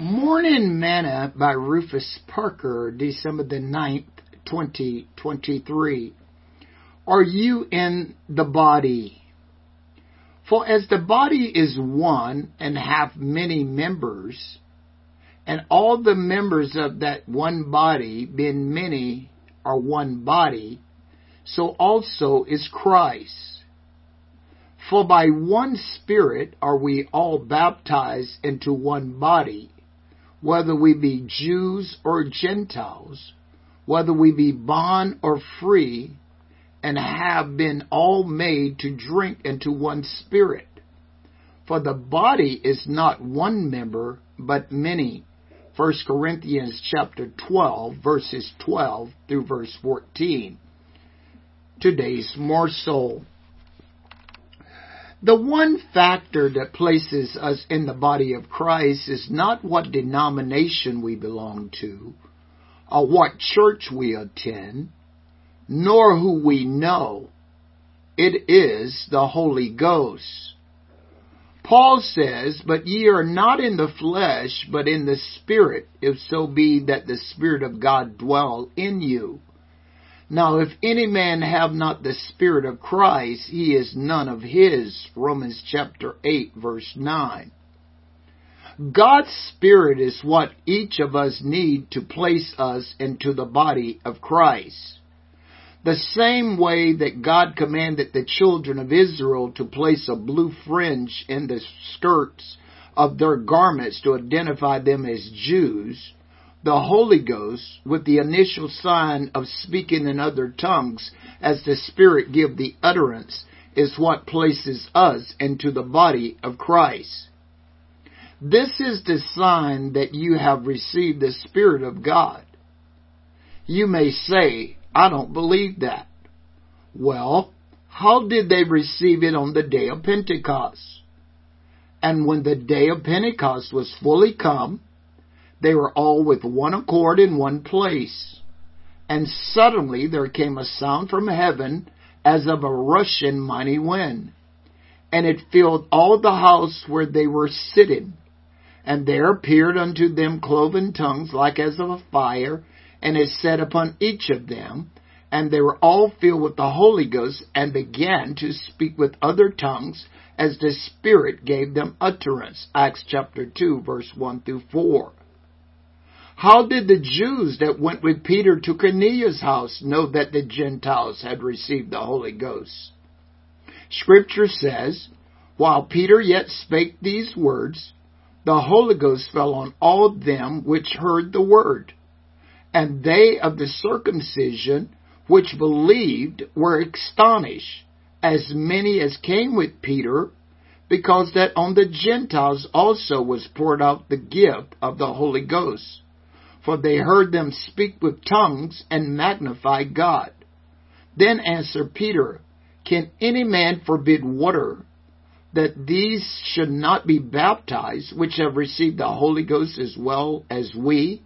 Morning Manna by Rufus Parker, December the 9th, 2023. Are you in the body? For as the body is one and hath many members, and all the members of that one body, being many, are one body, so also is Christ. For by one Spirit are we all baptized into one body, whether we be Jews or Gentiles, whether we be bond or free, and have been all made to drink into one Spirit. For the body is not one member, but many. 1 Corinthians chapter 12, verses 12 through verse 14. Today's morsel. The one factor that places us in the body of Christ is not what denomination we belong to, or what church we attend, nor who we know. It is the Holy Ghost. Paul says, But ye are not in the flesh, but in the Spirit, if so be that the Spirit of God dwell in you. Now, if any man have not the Spirit of Christ, he is none of his. Romans chapter 8, verse 9. God's Spirit is what each of us need to place us into the body of Christ. The same way that God commanded the children of Israel to place a blue fringe in the skirts of their garments to identify them as Jews, the Holy Ghost with the initial sign of speaking in other tongues as the Spirit give the utterance is what places us into the body of Christ. This is the sign that you have received the Spirit of God. You may say, I don't believe that. Well, how did they receive it on the day of Pentecost? And when the day of Pentecost was fully come, they were all with one accord in one place. And suddenly there came a sound from heaven as of a rushing mighty wind. And it filled all the house where they were sitting. And there appeared unto them cloven tongues like as of a fire, and it sat upon each of them. And they were all filled with the Holy Ghost, and began to speak with other tongues, as the Spirit gave them utterance. Acts chapter 2, verse 1 through 4. How did the Jews that went with Peter to Cornelius' house know that the Gentiles had received the Holy Ghost? Scripture says, While Peter yet spake these words, the Holy Ghost fell on all them which heard the word. And they of the circumcision which believed were astonished, as many as came with Peter, because that on the Gentiles also was poured out the gift of the Holy Ghost for they heard them speak with tongues and magnify God. Then answered Peter, Can any man forbid water that these should not be baptized, which have received the Holy Ghost as well as we?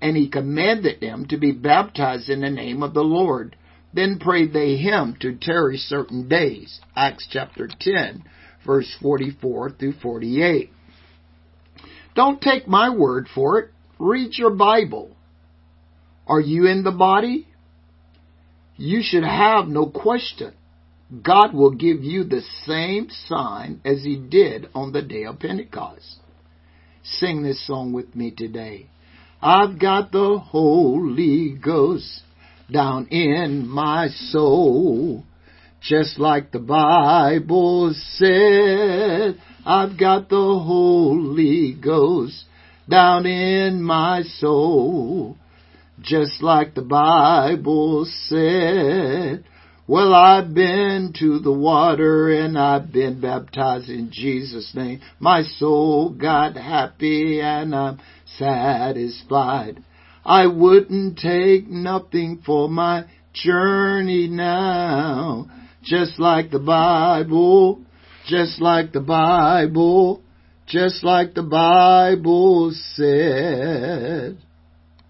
And he commanded them to be baptized in the name of the Lord. Then prayed they him to tarry certain days. Acts chapter 10, verse 44 through 48. Don't take my word for it. Read your Bible. Are you in the body? You should have no question. God will give you the same sign as He did on the day of Pentecost. Sing this song with me today. I've got the Holy Ghost down in my soul. Just like the Bible said, I've got the Holy Ghost down in my soul. Just like the Bible said. Well, I've been to the water and I've been baptized in Jesus' name. My soul got happy and I'm satisfied. I wouldn't take nothing for my journey now. Just like the Bible, just like the Bible just like the Bible said.